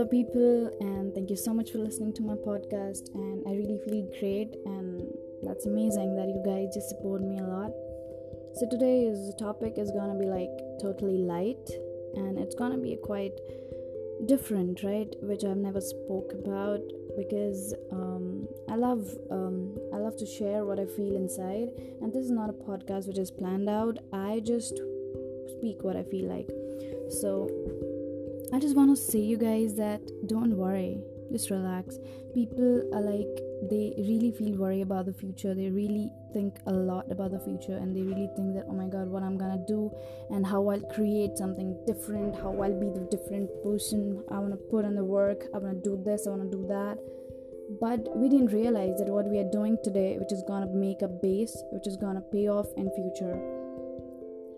Hello, people, and thank you so much for listening to my podcast. And I really feel great, and that's amazing that you guys just support me a lot. So today's topic is gonna be like totally light, and it's gonna be quite different, right? Which I've never spoke about because um, I love um, I love to share what I feel inside, and this is not a podcast which is planned out. I just speak what I feel like. So I just want to say you guys that don't worry, just relax. People are like they really feel worry about the future. They really think a lot about the future and they really think that oh my god, what I'm gonna do and how I'll create something different, how I'll be the different person. I wanna put in the work, I wanna do this, I wanna do that. But we didn't realize that what we are doing today, which is gonna make a base, which is gonna pay off in future.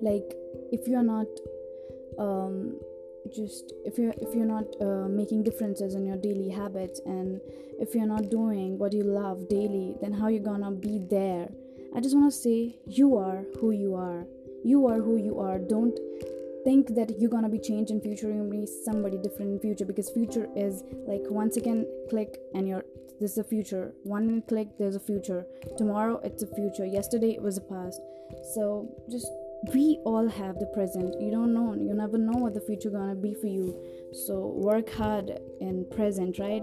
Like if you're not um just if you're if you're not uh, making differences in your daily habits and if you're not doing what you love daily then how you gonna be there? I just want to say you are who you are. You are who you are. Don't think that you're gonna be changed in future. You're gonna be somebody different in future because future is like once again click and you're this is a future. One click there's a future. Tomorrow it's a future. Yesterday it was a past. So just we all have the present. You don't know. You never know what the future gonna be for you. So work hard in present right?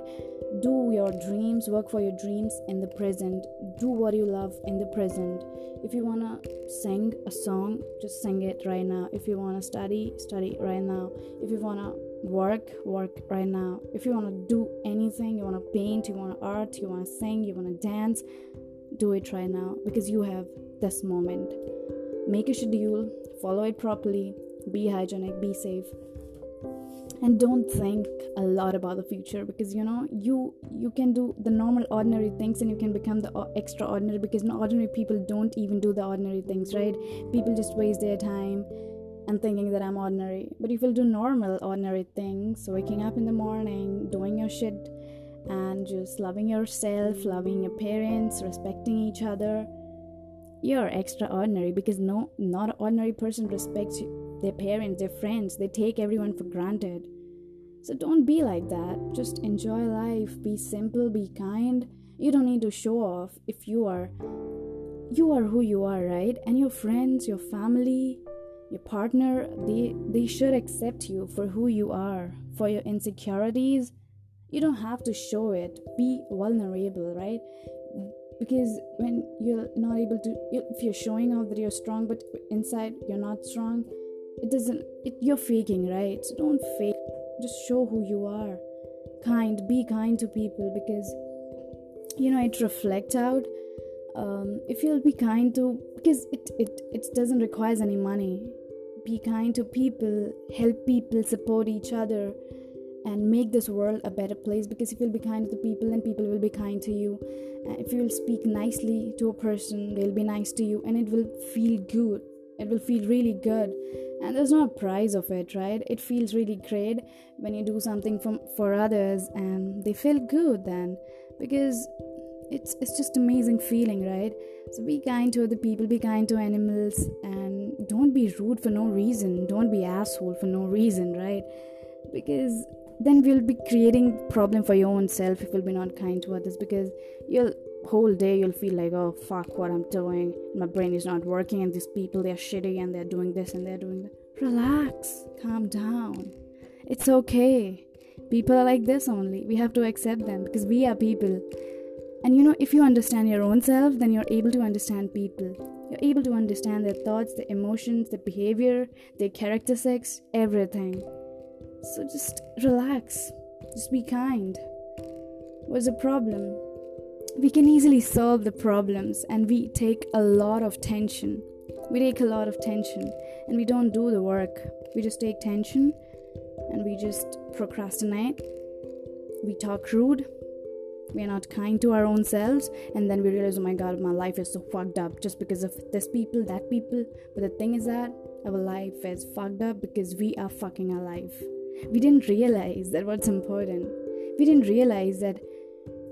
Do your dreams work for your dreams in the present. Do what you love in the present. If you wanna sing a song just sing it right now. If you wanna study study right now. If you wanna work work right now. If you wanna do anything you wanna paint you wanna art you wanna sing you wanna dance do it right now because you have this moment make a schedule, follow it properly, be hygienic, be safe. And don't think a lot about the future because you know you you can do the normal ordinary things and you can become the uh, extraordinary because ordinary people don't even do the ordinary things, right? People just waste their time and thinking that I'm ordinary. But if you'll do normal, ordinary things, waking up in the morning, doing your shit, and just loving yourself, loving your parents, respecting each other, you're extraordinary because no not ordinary person respects their parents their friends. They take everyone for granted. So don't be like that. Just enjoy life. Be simple. Be kind. You don't need to show off if you are you are who you are right? And your friends your family your partner they they should accept you for who you are for your insecurities. You don't have to show it. Be vulnerable right because when you're not able to if you're showing off that you're strong but inside you're not strong it doesn't it, you're faking right? So don't fake. Just show who you are. Kind be kind to people because you know it reflects out. Um, if you'll be kind to because it, it it doesn't requires any money. Be kind to people help people support each other and make this world a better place because if you'll be kind to people then people will be kind to you. Uh, if you will speak nicely to a person they'll be nice to you and it will feel good. It will feel really good. And there's no price of it right? It feels really great when you do something from for others and they feel good then. Because it's it's just amazing feeling right? So be kind to other people be kind to animals and don't be rude for no reason. Don't be asshole for no reason right? Because then we'll be creating problem for your own self if you'll be not kind to others because you'll whole day you'll feel like oh fuck what i'm doing. My brain is not working and these people they're shitty and they're doing this and they're doing that. Relax. Calm down. It's okay. People are like this only. We have to accept them because we are people. And you know if you understand your own self then you're able to understand people. You're able to understand their thoughts their emotions their behavior their characteristics everything so just relax, just be kind. What's the problem? We can easily solve the problems and we take a lot of tension. We take a lot of tension and we don't do the work. We just take tension and we just procrastinate. We talk rude. We are not kind to our own selves, and then we realize, oh my god, my life is so fucked up just because of this people, that people. But the thing is that our life is fucked up because we are fucking our life we didn't realize that what's important. We didn't realize that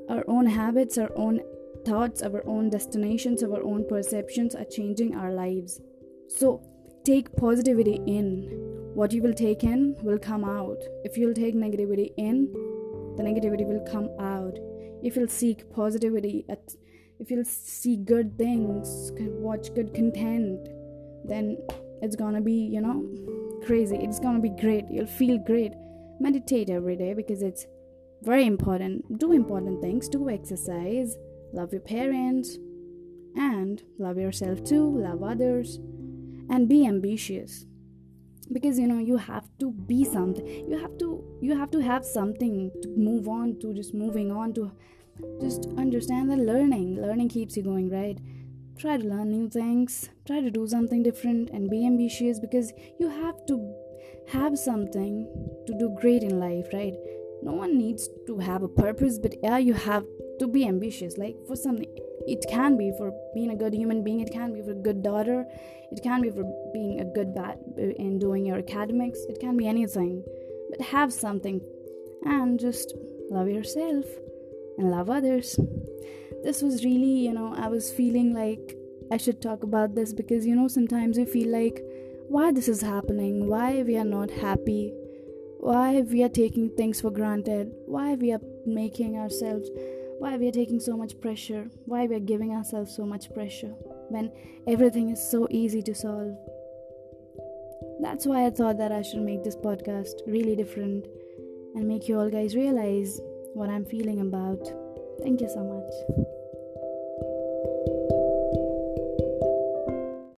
our own habits, our own thoughts, our own destinations, our own perceptions are changing our lives. So take positivity in. what you will take in will come out. If you'll take negativity in, the negativity will come out. If you'll seek positivity, if you'll see good things, watch good content, then it's gonna be, you know, crazy. It's gonna be great. You'll feel great. Meditate every day because it's very important. Do important things, do exercise, love your parents, and love yourself too, love others, and be ambitious. Because you know you have to be something. You have to you have to have something to move on to just moving on to. Just understand that learning learning keeps you going right try to learn new things try to do something different and be ambitious because you have to have something to do great in life right? No one needs to have a purpose but yeah you have to be ambitious. Like for something it can be for being a good human being it can be for a good daughter it can be for being a good bat in doing your academics it can be anything. But have something and just love yourself and love others this was really you know i was feeling like i should talk about this because you know sometimes you feel like why this is happening? Why we are not happy? Why we are taking things for granted? Why we are making ourselves why we are taking so much pressure? Why we are giving ourselves so much pressure when everything is so easy to solve? That's why i thought that i should make this podcast really different and make you all guys realize what i'm feeling about thank you so much